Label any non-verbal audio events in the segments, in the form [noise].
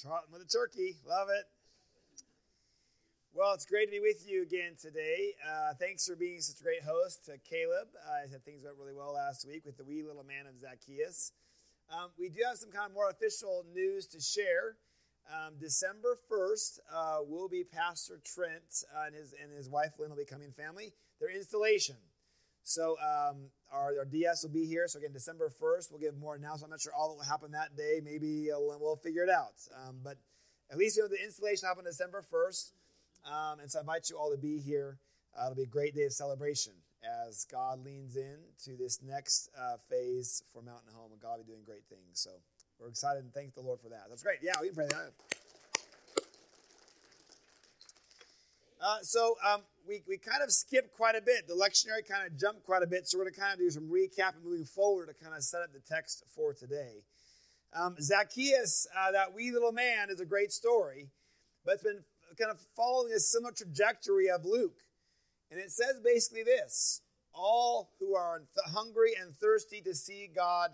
Trotting with a turkey. Love it. Well, it's great to be with you again today. Uh, thanks for being such a great host to Caleb. Uh, I said things went really well last week with the wee little man of Zacchaeus. Um, we do have some kind of more official news to share. Um, December 1st uh, will be Pastor Trent uh, and, his, and his wife Lynn will be coming family. Their installation. So um, our, our, DS will be here. So again, December 1st, we'll give more announcements. I'm not sure all that will happen that day. Maybe uh, we'll figure it out. Um, but at least you know the installation happened December 1st. Um, and so I invite you all to be here. Uh, it'll be a great day of celebration as God leans in to this next uh, phase for Mountain Home, and God will be doing great things. So we're excited and thank the Lord for that. That's great. Yeah, we can pray that. Uh, so um, we, we kind of skipped quite a bit. The lectionary kind of jumped quite a bit. So we're going to kind of do some recap and moving forward to kind of set up the text for today. Um, Zacchaeus, uh, that wee little man, is a great story, but it's been kind of following a similar trajectory of Luke. And it says basically this all who are hungry and thirsty to see God,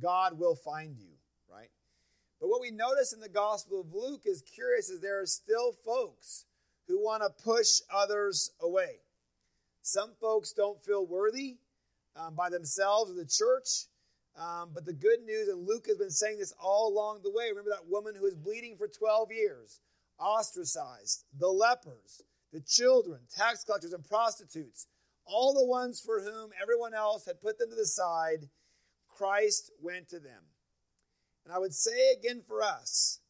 God will find you, right? But what we notice in the Gospel of Luke is curious is there are still folks who want to push others away. Some folks don't feel worthy um, by themselves or the church. Um, but the good news, and Luke has been saying this all along the way. Remember that woman who was bleeding for 12 years, ostracized, the lepers, the children, tax collectors, and prostitutes, all the ones for whom everyone else had put them to the side, Christ went to them. And I would say again for us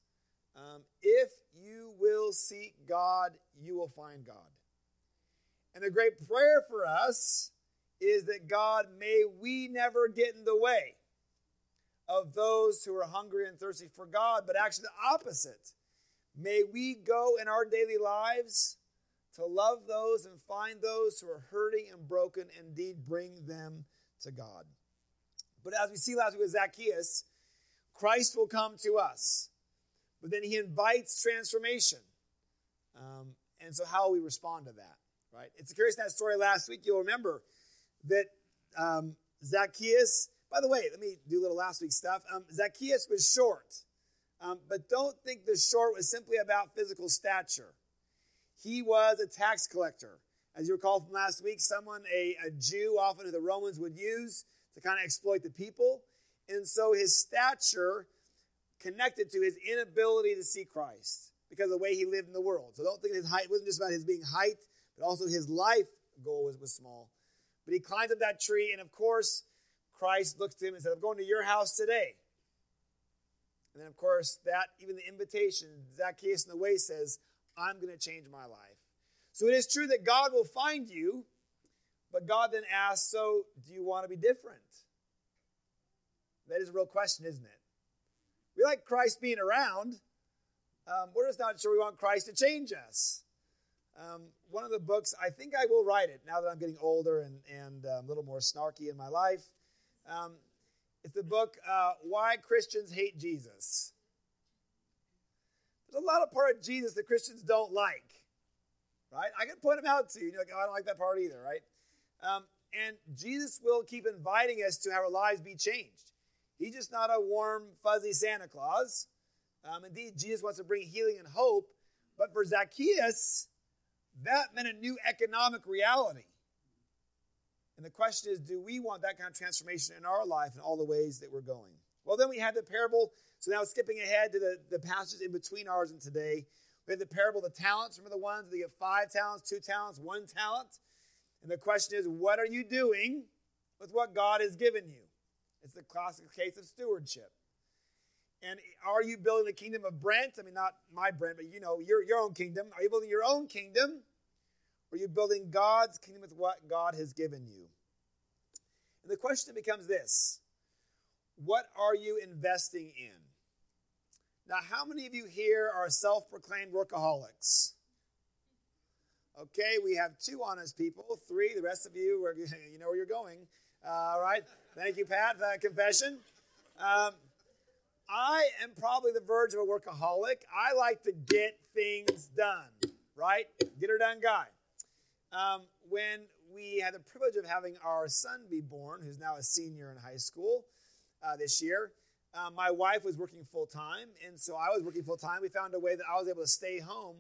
um, if you will seek God, you will find God. And the great prayer for us is that God, may we never get in the way of those who are hungry and thirsty for God, but actually the opposite. May we go in our daily lives to love those and find those who are hurting and broken, and indeed bring them to God. But as we see last week with Zacchaeus, Christ will come to us. But then he invites transformation. Um, and so, how we respond to that? Right? It's curious in that story last week. You'll remember that um, Zacchaeus, by the way, let me do a little last week stuff. Um, Zacchaeus was short, um, but don't think the short was simply about physical stature. He was a tax collector. As you recall from last week, someone, a, a Jew, often who the Romans would use to kind of exploit the people. And so his stature connected to his inability to see Christ because of the way he lived in the world. So don't think his height wasn't just about his being height, but also his life goal was, was small. But he climbs up that tree, and of course, Christ looks to him and says, I'm going to your house today. And then, of course, that even the invitation, Zacchaeus in the way says, I'm going to change my life. So it is true that God will find you, but God then asks, So do you want to be different? That is a real question, isn't it? We like Christ being around. Um, we're just not sure we want Christ to change us. Um, one of the books, I think I will write it now that I'm getting older and, and um, a little more snarky in my life. Um, it's the book, uh, Why Christians Hate Jesus. There's a lot of part of Jesus that Christians don't like, right? I can point them out to you. You're like, oh, I don't like that part either, right? Um, and Jesus will keep inviting us to have our lives be changed. He's just not a warm, fuzzy Santa Claus. Um, indeed, Jesus wants to bring healing and hope. But for Zacchaeus, that meant a new economic reality. And the question is do we want that kind of transformation in our life in all the ways that we're going? Well, then we had the parable. So now skipping ahead to the, the passages in between ours and today, we had the parable of the talents. Remember the ones that get five talents, two talents, one talent? And the question is, what are you doing with what God has given you? It's the classic case of stewardship. And are you building the kingdom of Brent? I mean, not my Brent, but you know, your, your own kingdom. Are you building your own kingdom? Or are you building God's kingdom with what God has given you? And the question becomes this What are you investing in? Now, how many of you here are self proclaimed workaholics? Okay, we have two honest people, three. The rest of you, [laughs] you know where you're going. Uh, all right. Thank you, Pat, for that confession. Um, I am probably the verge of a workaholic. I like to get things done, right? Get her done guy. Um, when we had the privilege of having our son be born, who's now a senior in high school uh, this year, uh, my wife was working full time, and so I was working full time. We found a way that I was able to stay home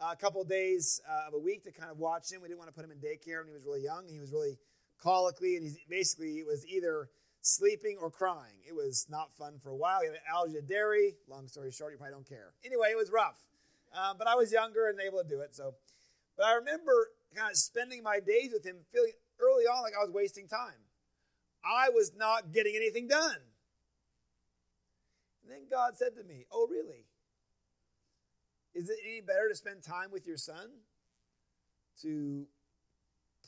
uh, a couple of days uh, of a week to kind of watch him. We didn't want to put him in daycare when he was really young. And he was really colically, and he basically was either sleeping or crying. It was not fun for a while. He had to dairy. Long story short, you probably don't care. Anyway, it was rough, um, but I was younger and able to do it. So, but I remember kind of spending my days with him, feeling early on like I was wasting time. I was not getting anything done. And then God said to me, Oh, really? Is it any better to spend time with your son? To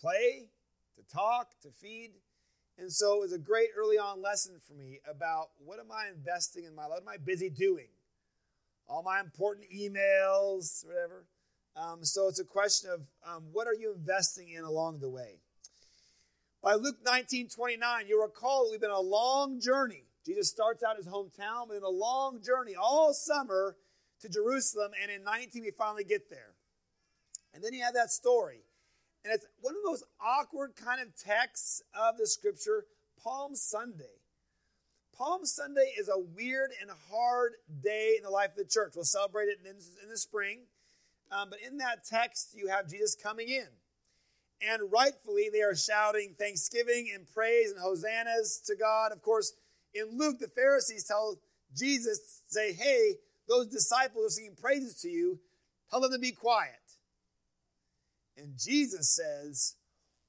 play, to talk, to feed? And so it was a great early on lesson for me about what am I investing in my life? What am I busy doing? All my important emails, whatever. Um, so it's a question of um, what are you investing in along the way? By Luke 19 29, you'll recall we've been a long journey. Jesus starts out his hometown, but in a long journey all summer to Jerusalem, and in 19 we finally get there. And then you have that story. And it's one of those awkward kind of texts of the scripture, Palm Sunday. Palm Sunday is a weird and hard day in the life of the church. We'll celebrate it in, the spring. Um, but in that text, you have Jesus coming in and rightfully they are shouting thanksgiving and praise and hosannas to God. Of course, in Luke, the Pharisees tell Jesus, say, hey, those disciples are singing praises to you. Tell them to be quiet. And Jesus says,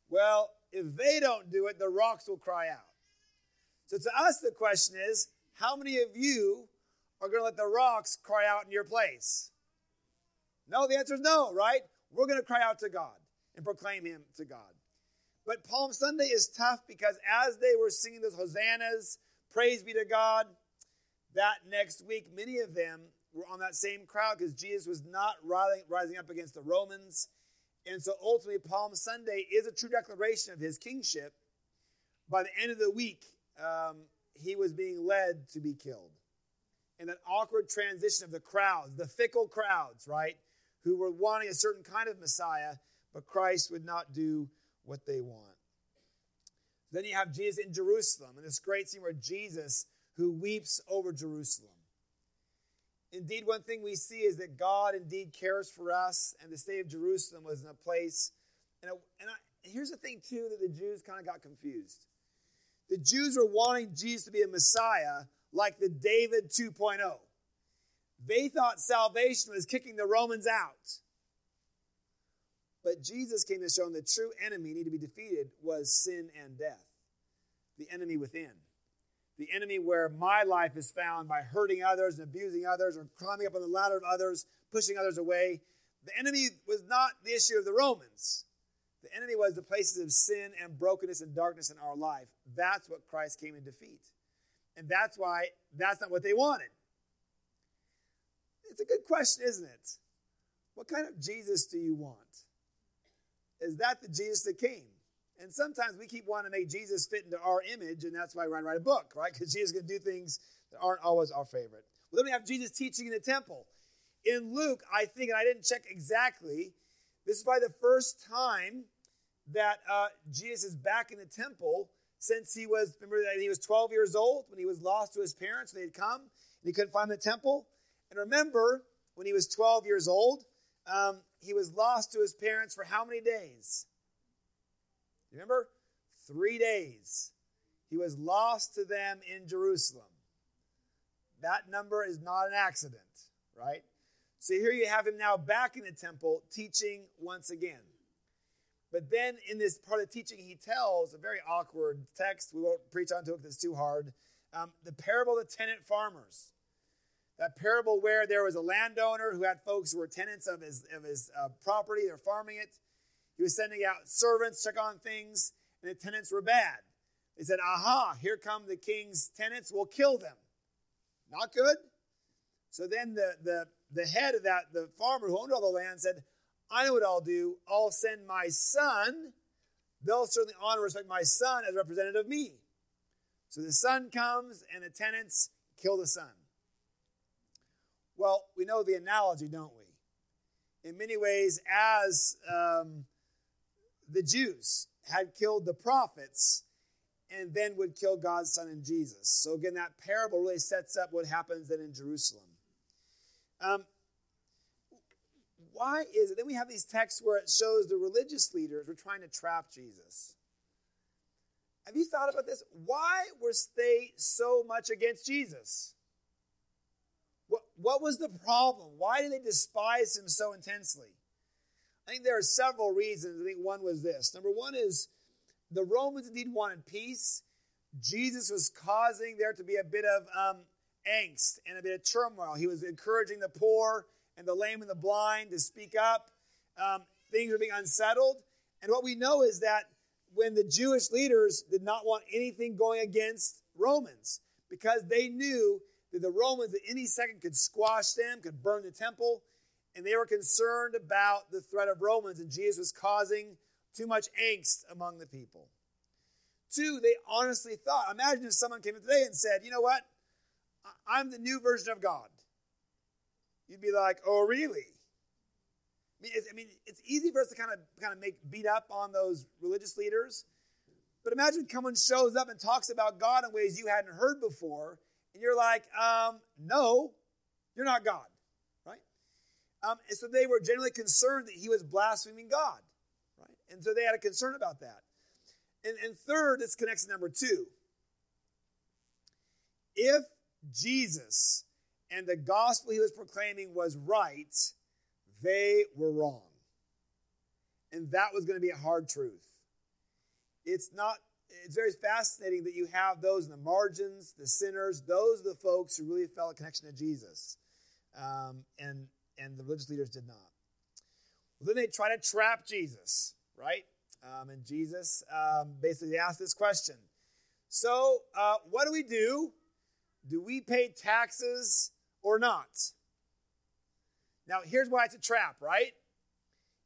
well, if they don't do it, the rocks will cry out. So to us, the question is, how many of you are going to let the rocks cry out in your place? No, the answer is no, right? We're going to cry out to God and proclaim him to God. But Palm Sunday is tough because as they were singing those hosannas, praise be to God, that next week, many of them were on that same crowd because Jesus was not rising up against the Romans. And so ultimately, Palm Sunday is a true declaration of his kingship. By the end of the week, um, he was being led to be killed. And that awkward transition of the crowds, the fickle crowds, right, who were wanting a certain kind of Messiah, but Christ would not do what they want. Then you have Jesus in Jerusalem, and this great scene where Jesus, who weeps over Jerusalem. Indeed, one thing we see is that God indeed cares for us, and the state of Jerusalem was in a place. And, it, and I, here's the thing, too, that the Jews kind of got confused. The Jews were wanting Jesus to be a Messiah like the David 2.0. They thought salvation was kicking the Romans out. But Jesus came to show them the true enemy need to be defeated was sin and death. The enemy within. The enemy where my life is found by hurting others and abusing others or climbing up on the ladder of others, pushing others away. The enemy was not the issue of the Romans. The enemy was the places of sin and brokenness and darkness in our life. That's what Christ came to defeat. And that's why that's not what they wanted. It's a good question, isn't it? What kind of Jesus do you want? Is that the Jesus that came? And sometimes we keep wanting to make Jesus fit into our image, and that's why we write a book, right? Because Jesus is going to do things that aren't always our favorite. Well, then we have Jesus teaching in the temple. In Luke, I think, and I didn't check exactly, this is probably the first time that uh, Jesus is back in the temple since he was, remember that he was 12 years old when he was lost to his parents, when they had come, and he couldn't find the temple. And remember, when he was 12 years old, um, he was lost to his parents for how many days? Remember? Three days. He was lost to them in Jerusalem. That number is not an accident, right? So here you have him now back in the temple teaching once again. But then in this part of teaching, he tells a very awkward text. We won't preach onto it because it's too hard. Um, the parable of the tenant farmers. That parable where there was a landowner who had folks who were tenants of his, of his uh, property, they're farming it. He was sending out servants, to check on things, and the tenants were bad. They said, Aha, here come the king's tenants, we'll kill them. Not good. So then the, the, the head of that, the farmer who owned all the land, said, I know what I'll do. I'll send my son. They'll certainly honor and respect my son as representative of me. So the son comes, and the tenants kill the son. Well, we know the analogy, don't we? In many ways, as um, the Jews had killed the prophets, and then would kill God's son in Jesus. So again, that parable really sets up what happens then in Jerusalem. Um, why is it? Then we have these texts where it shows the religious leaders were trying to trap Jesus. Have you thought about this? Why were they so much against Jesus? What, what was the problem? Why did they despise him so intensely? I think there are several reasons. I think one was this. Number one is the Romans indeed wanted peace. Jesus was causing there to be a bit of um, angst and a bit of turmoil. He was encouraging the poor and the lame and the blind to speak up. Um, things were being unsettled. And what we know is that when the Jewish leaders did not want anything going against Romans, because they knew that the Romans at any second could squash them, could burn the temple, and they were concerned about the threat of Romans, and Jesus was causing too much angst among the people. Two, they honestly thought, imagine if someone came in today and said, you know what? I'm the new version of God. You'd be like, oh, really? I mean, it's, I mean, it's easy for us to kind of kind of make beat up on those religious leaders, but imagine someone shows up and talks about God in ways you hadn't heard before, and you're like, um, no, you're not God? Um, and so they were generally concerned that he was blaspheming God, right? And so they had a concern about that. And, and third, this connects to number two. If Jesus and the gospel he was proclaiming was right, they were wrong. And that was going to be a hard truth. It's not, it's very fascinating that you have those in the margins, the sinners, those are the folks who really felt a connection to Jesus. Um, and, and the religious leaders did not. Well, then they try to trap Jesus, right? Um, and Jesus um, basically asked this question So, uh, what do we do? Do we pay taxes or not? Now, here's why it's a trap, right?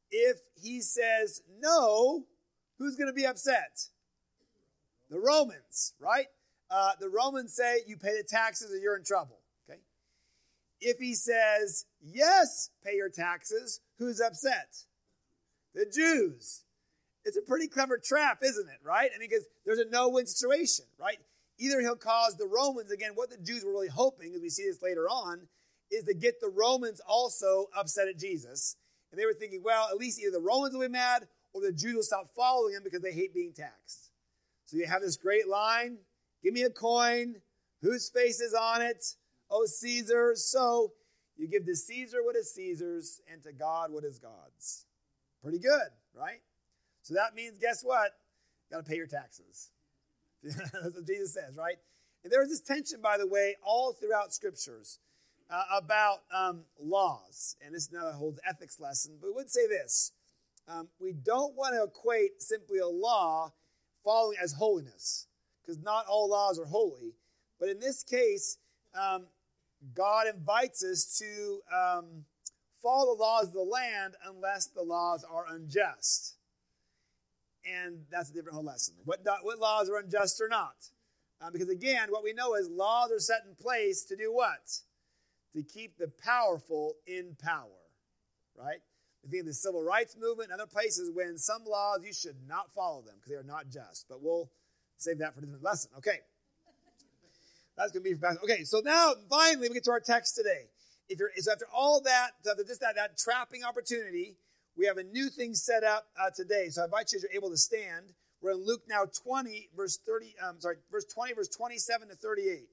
If he says no, who's going to be upset? The Romans, right? Uh, the Romans say you pay the taxes or you're in trouble. If he says yes, pay your taxes, who's upset? The Jews. It's a pretty clever trap, isn't it? Right? I mean, because there's a no-win situation, right? Either he'll cause the Romans, again, what the Jews were really hoping, as we see this later on, is to get the Romans also upset at Jesus. And they were thinking, well, at least either the Romans will be mad or the Jews will stop following him because they hate being taxed. So you have this great line give me a coin, whose face is on it? Oh, Caesar. So you give to Caesar what is Caesar's and to God what is God's. Pretty good, right? So that means, guess what? You got to pay your taxes. [laughs] That's what Jesus says, right? And there is this tension, by the way, all throughout scriptures uh, about um, laws. And this now holds ethics lesson, but we would say this. Um, we don't want to equate simply a law following as holiness, because not all laws are holy. But in this case, um, God invites us to um, follow the laws of the land unless the laws are unjust and that's a different whole lesson. What, what laws are unjust or not? Uh, because again, what we know is laws are set in place to do what? To keep the powerful in power, right? We think the civil rights movement and other places when some laws you should not follow them because they are not just. But we'll save that for a different lesson. Okay. That's going to be fast. Okay, so now finally we get to our text today. If you're so after all that, after just that, that trapping opportunity, we have a new thing set up uh, today. So I invite you, if you're able to stand. We're in Luke now 20, verse 30, um, sorry, verse 20, verse 27 to 38.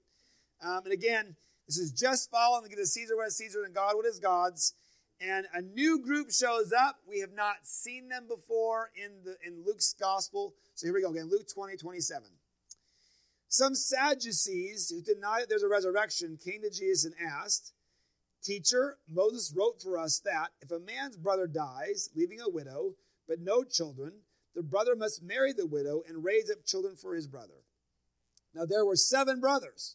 Um, and again, this is just following the Caesar what is Caesar and God what is God's. And a new group shows up. We have not seen them before in the in Luke's gospel. So here we go again, Luke 20, 27. Some Sadducees who deny that there's a resurrection came to Jesus and asked, Teacher, Moses wrote for us that if a man's brother dies, leaving a widow, but no children, the brother must marry the widow and raise up children for his brother. Now there were seven brothers.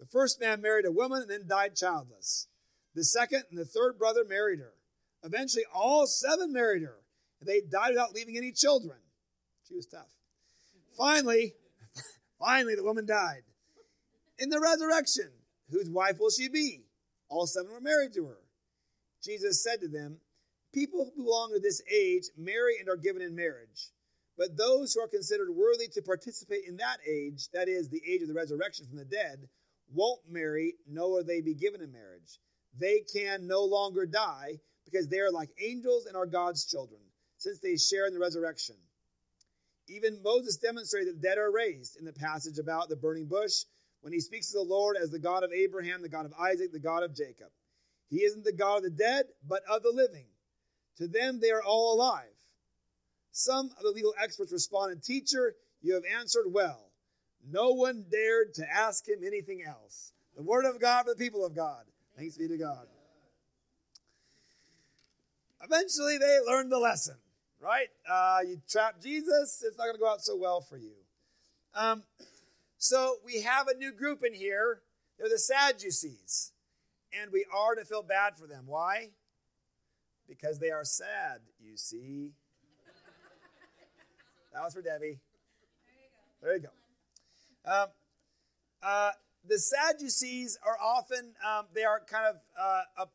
The first man married a woman and then died childless. The second and the third brother married her. Eventually, all seven married her, and they died without leaving any children. She was tough. Finally, finally, the woman died. In the resurrection, whose wife will she be? All seven were married to her. Jesus said to them, People who belong to this age marry and are given in marriage. But those who are considered worthy to participate in that age, that is, the age of the resurrection from the dead, won't marry, nor will they be given in marriage. They can no longer die because they are like angels and are God's children, since they share in the resurrection. Even Moses demonstrated that the dead are raised in the passage about the burning bush when he speaks to the Lord as the God of Abraham, the God of Isaac, the God of Jacob. He isn't the God of the dead, but of the living. To them, they are all alive. Some of the legal experts responded, Teacher, you have answered well. No one dared to ask him anything else. The word of God for the people of God. Thanks be to God. Eventually, they learned the lesson, right? Uh, you trap Jesus, it's not going to go out so well for you. Um, so we have a new group in here. They're the Sadducees. And we are to feel bad for them. Why? Because they are sad, you see. that was for Debbie. There you go. Um, uh, the Sadducees are often, um, they are kind of, uh, a,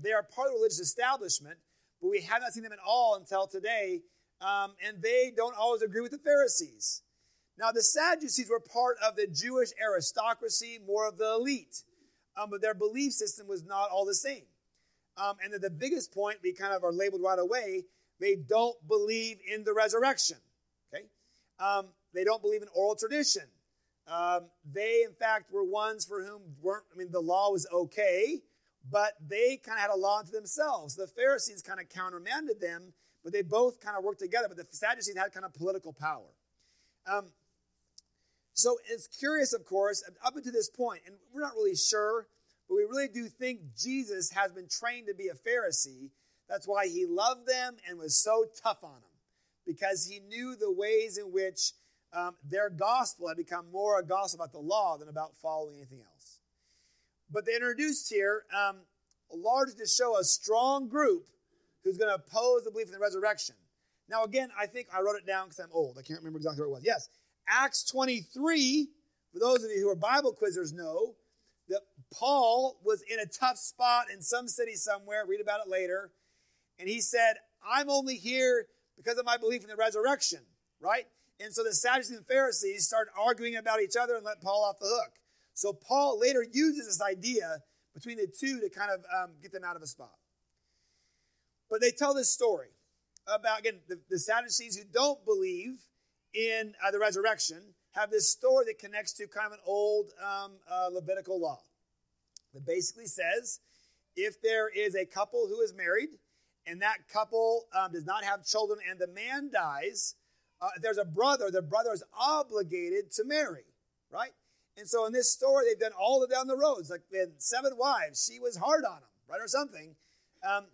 they are part of the religious establishment, but we have not seen them at all until today. Um, and they don't always agree with the Pharisees. Now, the Sadducees were part of the Jewish aristocracy, more of the elite, um, but their belief system was not all the same. Um, and the biggest point we kind of are labeled right away they don't believe in the resurrection. Okay? Um, they don't believe in oral tradition. Um, they, in fact, were ones for whom weren't, I mean, the law was okay, but they kind of had a law unto themselves. The Pharisees kind of countermanded them, but they both kind of worked together. But the Sadducees had kind of political power. Um, so it's curious, of course, up until this point, and we're not really sure, but we really do think Jesus has been trained to be a Pharisee. That's why he loved them and was so tough on them, because he knew the ways in which um, their gospel had become more a gospel about the law than about following anything else. But they introduced here um, largely to show a strong group who's going to oppose the belief in the resurrection. Now, again, I think I wrote it down because I'm old. I can't remember exactly what it was. Yes, Acts 23, for those of you who are Bible quizzers, know that Paul was in a tough spot in some city somewhere. Read about it later. And he said, I'm only here because of my belief in the resurrection, right? And so the Sadducees and Pharisees started arguing about each other and let Paul off the hook. So Paul later uses this idea between the two to kind of um, get them out of a spot. But they tell this story about, again, the, the Sadducees who don't believe in uh, the resurrection have this story that connects to kind of an old um, uh, Levitical law that basically says if there is a couple who is married and that couple um, does not have children and the man dies, uh, there's a brother, the brother is obligated to marry, right? And so in this story, they've done all the down the roads, like they had seven wives. She was hard on him, right, or something. Um,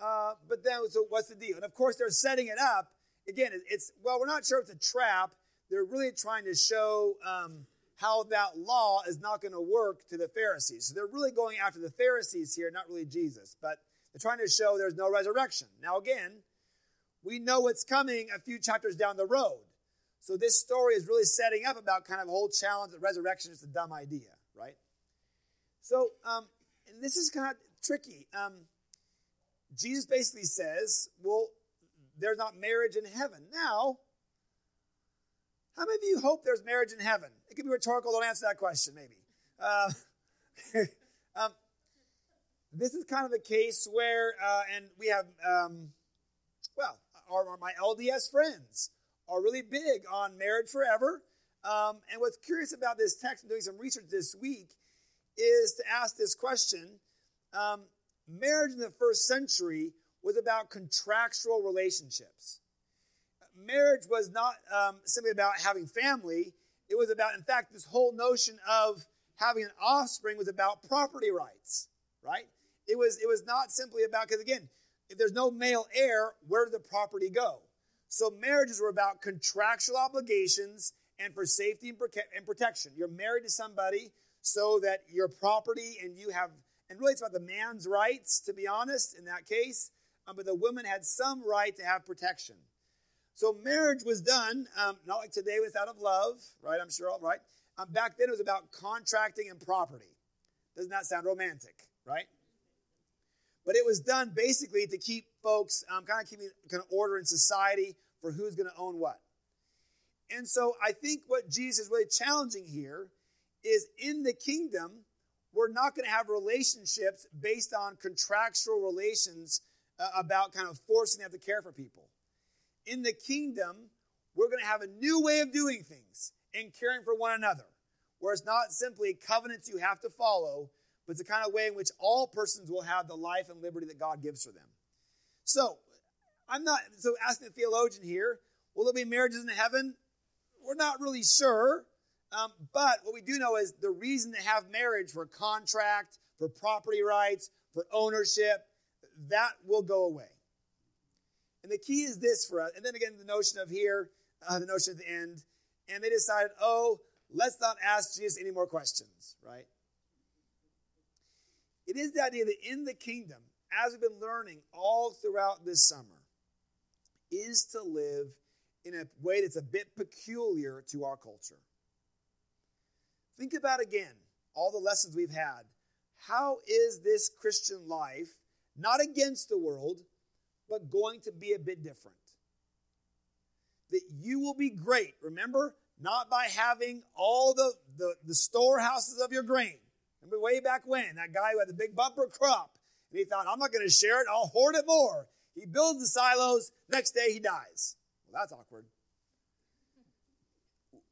uh, but then, so what's the deal? And of course, they're setting it up. Again, it's, well, we're not sure it's a trap. They're really trying to show um, how that law is not going to work to the Pharisees. So they're really going after the Pharisees here, not really Jesus. But they're trying to show there's no resurrection. Now, again, we know what's coming a few chapters down the road. So this story is really setting up about kind of whole challenge that resurrection is a dumb idea, right? So, um, and this is kind of tricky. Um, Jesus basically says, well, there's not marriage in heaven. Now, how many of you hope there's marriage in heaven? It could be rhetorical. Don't answer that question, maybe. Uh, [laughs] um, this is kind of a case where, uh, and we have, um, well, our, our, my LDS friends are really big on marriage forever. Um, and what's curious about this text, and doing some research this week, is to ask this question. Um, marriage in the first century was about contractual relationships. Marriage was not um, simply about having family, it was about, in fact, this whole notion of having an offspring was about property rights, right? It was, it was not simply about, because again, if there's no male heir, where does the property go? So marriages were about contractual obligations and for safety and, protection. You're married to somebody so that your property and you have, and really it's about the man's rights, to be honest, in that case, um, but the woman had some right to have protection. So marriage was done, um, not like today with out of love, right? I'm sure, right. Um, back then it was about contracting and property. Doesn't that sound romantic, right? But it was done basically to keep folks um, kind of keeping kind of order in society for who's going to own what. And so I think what Jesus is really challenging here is in the kingdom, we're not going to have relationships based on contractual relations uh, about kind of forcing them to care for people. In the kingdom, we're going to have a new way of doing things and caring for one another, where it's not simply covenants you have to follow, but it's the kind of way in which all persons will have the life and liberty that God gives for them. So, I'm not so asking the theologian here, will there be marriages in heaven? We're not really sure. Um, but what we do know is the reason to have marriage for contract, for property rights, for ownership, that will go away. And the key is this for us. And then again, the notion of here, uh, the notion at the end. And they decided, oh, let's not ask Jesus any more questions, right? It is the idea that in the kingdom, as we've been learning all throughout this summer, is to live in a way that's a bit peculiar to our culture. Think about again all the lessons we've had. How is this Christian life not against the world, but going to be a bit different? That you will be great, remember, not by having all the, the, the storehouses of your grain. Remember way back when, that guy who had the big bumper crop, and he thought, I'm not going to share it, I'll hoard it more. He builds the silos, next day he dies. Well, that's awkward.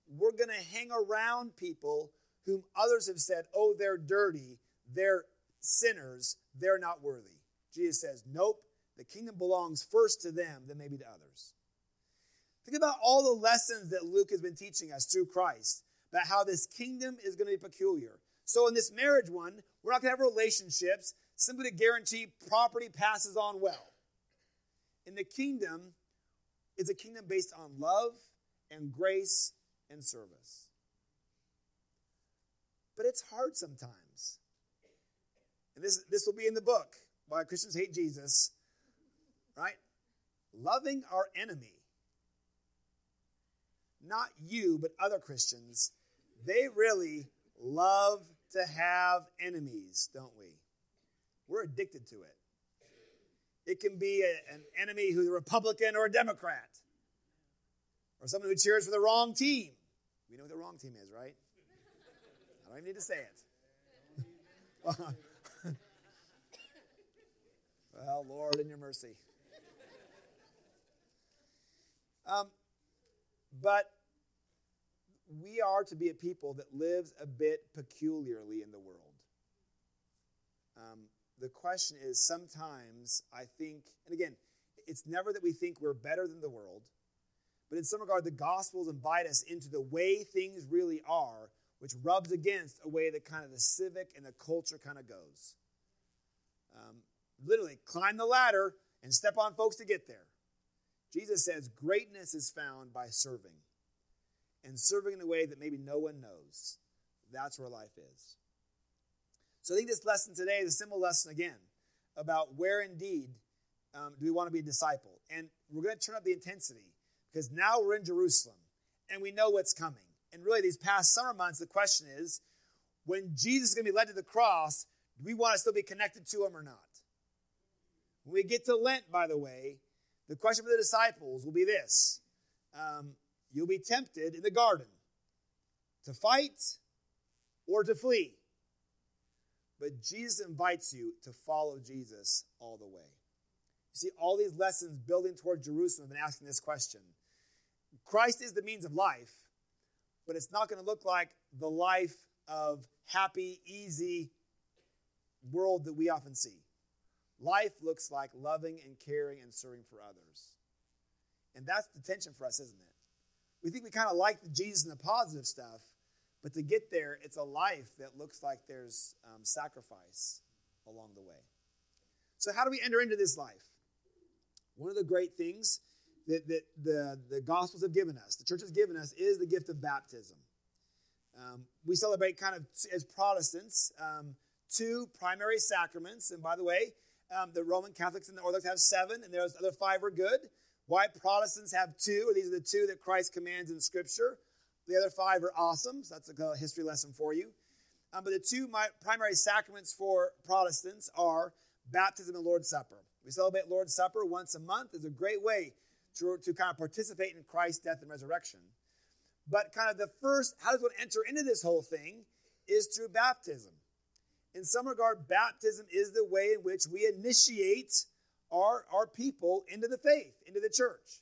We're going to hang around people whom others have said, oh, they're dirty, they're sinners, they're not worthy. Jesus says, nope, the kingdom belongs first to them, then maybe to others. Think about all the lessons that Luke has been teaching us through Christ about how this kingdom is going to be peculiar. So, in this marriage one, we're not going to have relationships simply to guarantee property passes on well. In the kingdom, it's a kingdom based on love and grace and service. But it's hard sometimes. And this, this will be in the book why Christians hate Jesus, right? Loving our enemy, not you, but other Christians, they really love to have enemies, don't we? We're addicted to it. It can be a, an enemy who's a Republican or a Democrat, or someone who cheers for the wrong team. We know what the wrong team is, right? I don't even need to say it. [laughs] well, Lord, in your mercy. Um, but we are to be a people that lives a bit peculiarly in the world. Um, the question is sometimes I think, and again, it's never that we think we're better than the world, but in some regard, the Gospels invite us into the way things really are, which rubs against a way that kind of the civic and the culture kind of goes. Um, literally, climb the ladder and step on folks to get there. Jesus says greatness is found by serving, and serving in a way that maybe no one knows. That's where life is. So I think this lesson today is a simple lesson again about where indeed um, do we want to be a disciple. And we're going to turn up the intensity because now we're in Jerusalem and we know what's coming. And really, these past summer months, the question is when Jesus is going to be led to the cross, do we want to still be connected to him or not? When we get to Lent, by the way, the question for the disciples will be this um, You'll be tempted in the garden to fight or to flee. But Jesus invites you to follow Jesus all the way. You see, all these lessons building toward Jerusalem and asking this question Christ is the means of life, but it's not going to look like the life of happy, easy world that we often see. Life looks like loving and caring and serving for others. And that's the tension for us, isn't it? We think we kind of like the Jesus and the positive stuff, but to get there, it's a life that looks like there's um, sacrifice along the way. So, how do we enter into this life? One of the great things that, that the, the Gospels have given us, the church has given us, is the gift of baptism. Um, we celebrate kind of as Protestants um, two primary sacraments. And by the way, um, the Roman Catholics and the Orthodox have seven, and those other five are good. White Protestants have two, or these are the two that Christ commands in Scripture. The other five are awesome, so that's a history lesson for you. Um, but the two primary sacraments for Protestants are baptism and Lord's Supper. We celebrate Lord's Supper once a month. It's a great way to, to kind of participate in Christ's death and resurrection. But kind of the first, how does one enter into this whole thing is through baptism. In some regard, baptism is the way in which we initiate our, our people into the faith, into the church.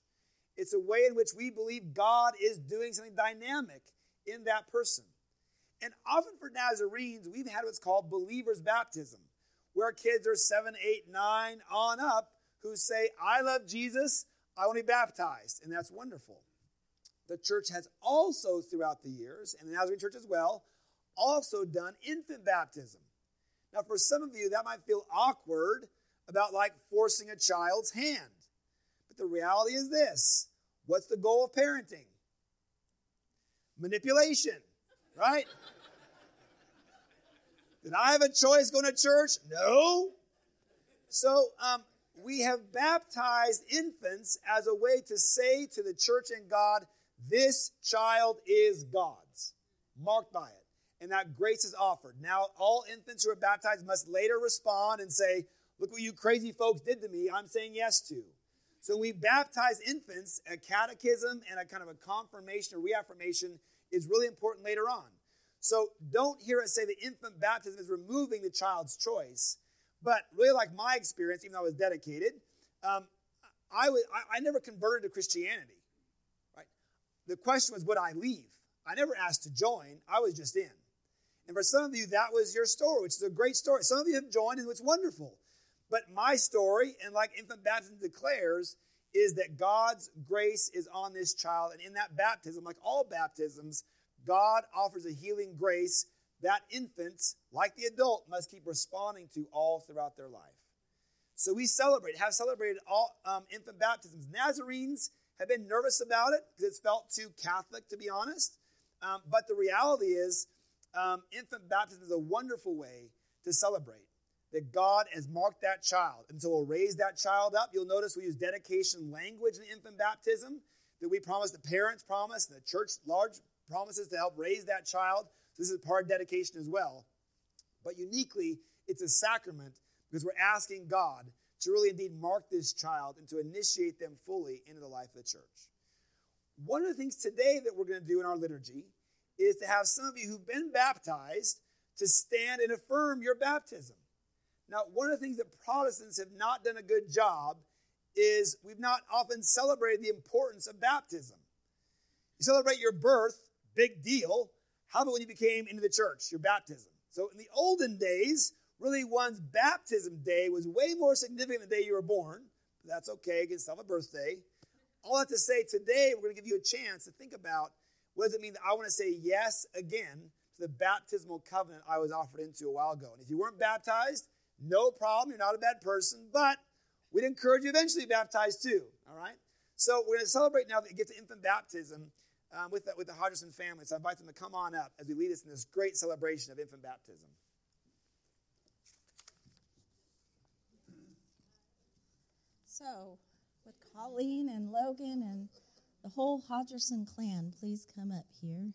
It's a way in which we believe God is doing something dynamic in that person. And often for Nazarenes, we've had what's called believer's baptism, where kids are seven, eight, nine on up who say, I love Jesus, I want to be baptized. And that's wonderful. The church has also, throughout the years, and the Nazarene church as well, also done infant baptism. Now, for some of you, that might feel awkward about like forcing a child's hand. But the reality is this what's the goal of parenting? Manipulation, right? Did I have a choice going to church? No. So um, we have baptized infants as a way to say to the church and God, this child is God's, marked by it. And that grace is offered. Now, all infants who are baptized must later respond and say, Look what you crazy folks did to me, I'm saying yes to. So we baptize infants, a catechism and a kind of a confirmation or reaffirmation is really important later on. So don't hear us say the infant baptism is removing the child's choice. But really, like my experience, even though I was dedicated, um, I, was, I, I never converted to Christianity. Right? The question was, would I leave? I never asked to join. I was just in. And for some of you, that was your story, which is a great story. Some of you have joined, and it's wonderful. But my story, and like infant baptism declares, is that God's grace is on this child. And in that baptism, like all baptisms, God offers a healing grace that infants, like the adult, must keep responding to all throughout their life. So we celebrate, have celebrated all um, infant baptisms. Nazarenes have been nervous about it because it's felt too Catholic, to be honest. Um, but the reality is, um, infant baptism is a wonderful way to celebrate that God has marked that child. And so we'll raise that child up. You'll notice we use dedication language in infant baptism that we promise, the parents promise, the church large promises to help raise that child. So this is part of dedication as well. But uniquely, it's a sacrament because we're asking God to really indeed mark this child and to initiate them fully into the life of the church. One of the things today that we're going to do in our liturgy is to have some of you who've been baptized to stand and affirm your baptism. Now, one of the things that Protestants have not done a good job is we've not often celebrated the importance of baptism. You celebrate your birth, big deal. How about when you became into the church, your baptism? So in the olden days, really one's baptism day was way more significant than the day you were born. That's okay, you can a birthday. All that to say, today we're going to give you a chance to think about what does it mean that I want to say yes again to the baptismal covenant I was offered into a while ago. And if you weren't baptized, no problem. You're not a bad person, but we'd encourage you eventually to be baptized too. All right? So we're going to celebrate now that you get to infant baptism um, with, the, with the Hodgerson family. So I invite them to come on up as we lead us in this great celebration of infant baptism. So, with Colleen and Logan and the whole Hodgerson clan, please come up here.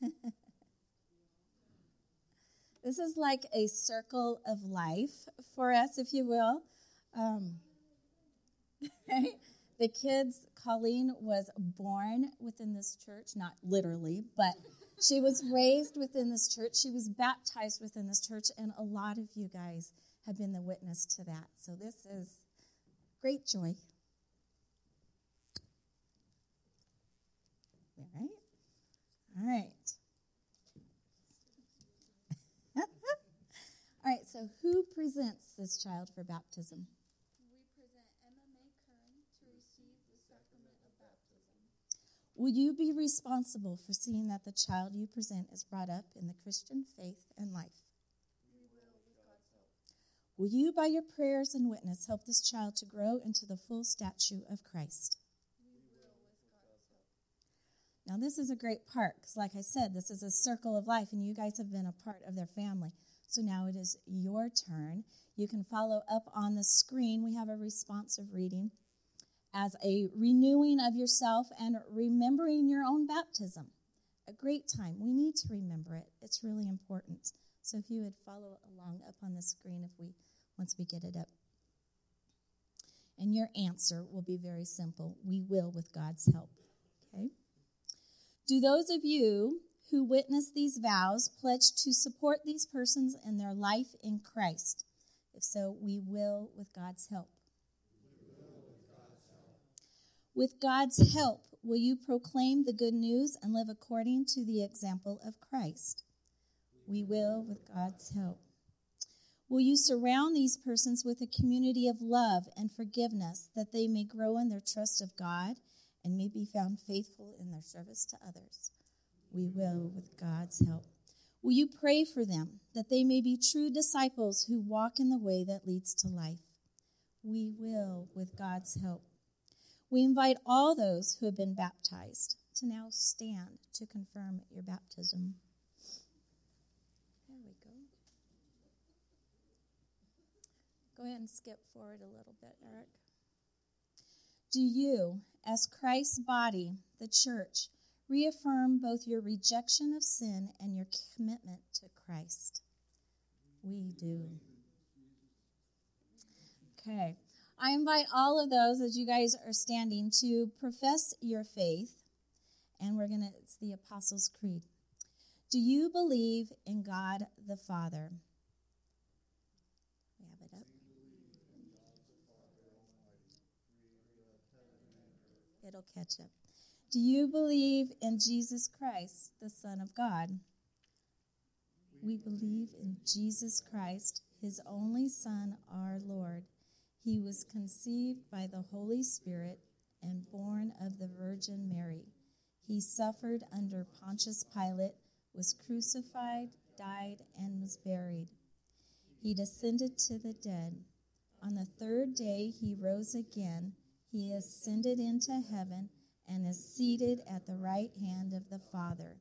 [laughs] This is like a circle of life for us, if you will. Um, [laughs] the kids, Colleen was born within this church, not literally, but she was raised within this church. She was baptized within this church, and a lot of you guys have been the witness to that. So this is great joy. All right. All right. All right, so who presents this child for baptism? We present Emma May Kern to receive the sacrament of baptism. Will you be responsible for seeing that the child you present is brought up in the Christian faith and life? We will, with God's help. Will you, by your prayers and witness, help this child to grow into the full statue of Christ? We will, with God's help. Now, this is a great part because, like I said, this is a circle of life, and you guys have been a part of their family. So now it is your turn. You can follow up on the screen. We have a responsive reading as a renewing of yourself and remembering your own baptism. A great time. We need to remember it. It's really important. So if you would follow along up on the screen if we once we get it up. And your answer will be very simple we will with God's help. Okay? Do those of you who witness these vows pledge to support these persons in their life in Christ? If so, we will with God's help. With God's help, will you proclaim the good news and live according to the example of Christ? We will with God's help. Will you surround these persons with a community of love and forgiveness that they may grow in their trust of God and may be found faithful in their service to others? We will with God's help. Will you pray for them that they may be true disciples who walk in the way that leads to life? We will with God's help. We invite all those who have been baptized to now stand to confirm your baptism. There we go. Go ahead and skip forward a little bit, Eric. Do you, as Christ's body, the church, reaffirm both your rejection of sin and your commitment to Christ? We do. Okay. I invite all of those, as you guys are standing, to profess your faith. And we're going to, it's the Apostles' Creed. Do you believe in God the Father? We have it up. It'll catch up. Do you believe in Jesus Christ, the Son of God? We believe in Jesus Christ, his only Son, our Lord. He was conceived by the Holy Spirit and born of the Virgin Mary. He suffered under Pontius Pilate, was crucified, died, and was buried. He descended to the dead. On the third day, he rose again. He ascended into heaven and is seated at the right hand of the Father.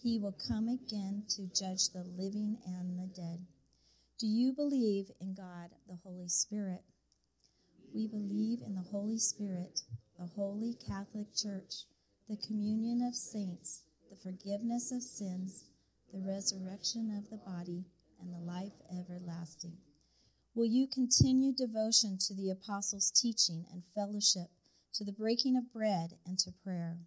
He will come again to judge the living and the dead. Do you believe in God, the Holy Spirit? We believe in the Holy Spirit, the Holy Catholic Church, the communion of saints, the forgiveness of sins, the resurrection of the body, and the life everlasting. Will you continue devotion to the apostles' teaching and fellowship, to the breaking of bread and to prayer?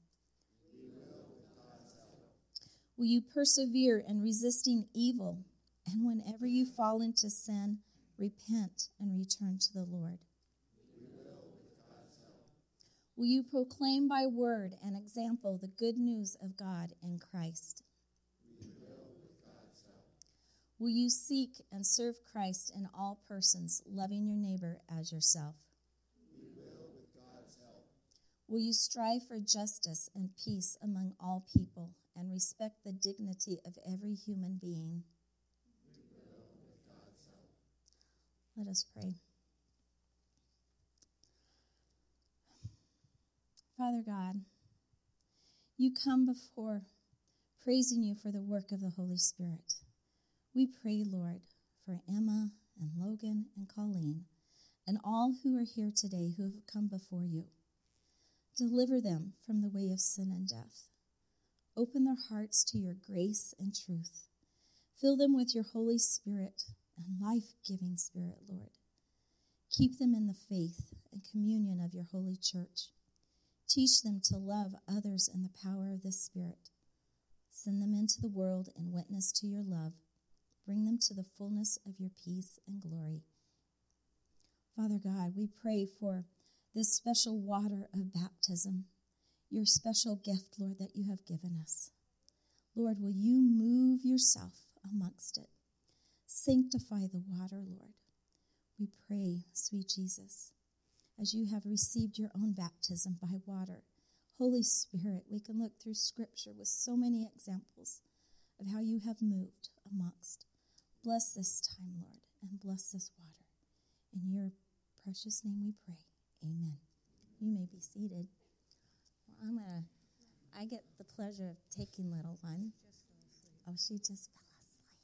Will you persevere in resisting evil, and whenever you fall into sin, repent and return to the Lord? Will you proclaim by word and example the good news of God in Christ? Will you seek and serve Christ in all persons, loving your neighbor as yourself? We will with God's help. Will you strive for justice and peace among all people and respect the dignity of every human being? Let us pray. Father God, you come before praising you for the work of the Holy Spirit. We pray, Lord, for Emma and Logan and Colleen and all who are here today who have come before you. Deliver them from the way of sin and death. Open their hearts to your grace and truth. Fill them with your Holy Spirit and life giving Spirit, Lord. Keep them in the faith and communion of your holy church. Teach them to love others in the power of the Spirit. Send them into the world in witness to your love. Bring them to the fullness of your peace and glory. Father God, we pray for this special water of baptism, your special gift, Lord, that you have given us. Lord, will you move yourself amongst it? Sanctify the water, Lord. We pray, sweet Jesus, as you have received your own baptism by water. Holy Spirit, we can look through Scripture with so many examples of how you have moved amongst. Bless this time, Lord, and bless this water. In your precious name we pray. Amen. You may be seated. Well, I'm to, I get the pleasure of taking little one. Oh, she just fell asleep.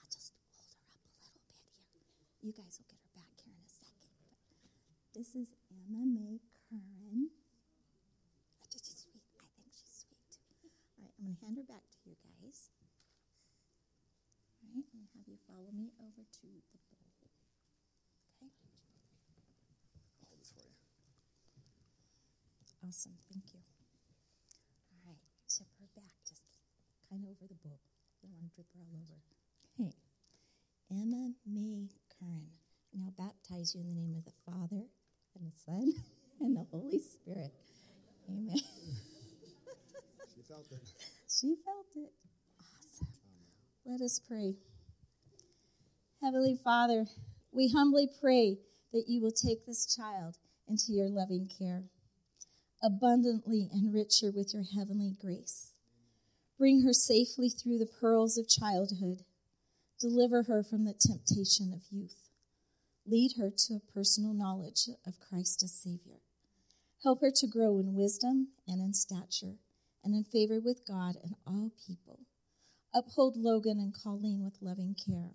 I'll just hold her up a little bit here. You guys will get her back here in a second. This is Emma May Curran. I think she's sweet. All right, I'm going to hand her back to you guys. All right, to have you follow me over to the bowl. Okay? Awesome. Thank you. All right. Tip her back just kind of over the bowl. Don't want to drip her all over. Okay. Emma May Curran. Now baptize you in the name of the Father and the Son [laughs] and the Holy Spirit. Amen. She felt it. She felt it. Awesome. Let us pray. Heavenly Father, we humbly pray that you will take this child into your loving care, abundantly enrich her with your heavenly grace. Bring her safely through the pearls of childhood. Deliver her from the temptation of youth. Lead her to a personal knowledge of Christ as Savior. Help her to grow in wisdom and in stature and in favor with God and all people. Uphold Logan and Colleen with loving care,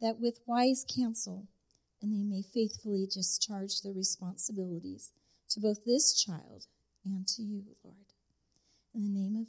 that with wise counsel, and they may faithfully discharge their responsibilities to both this child and to you, Lord. In the name of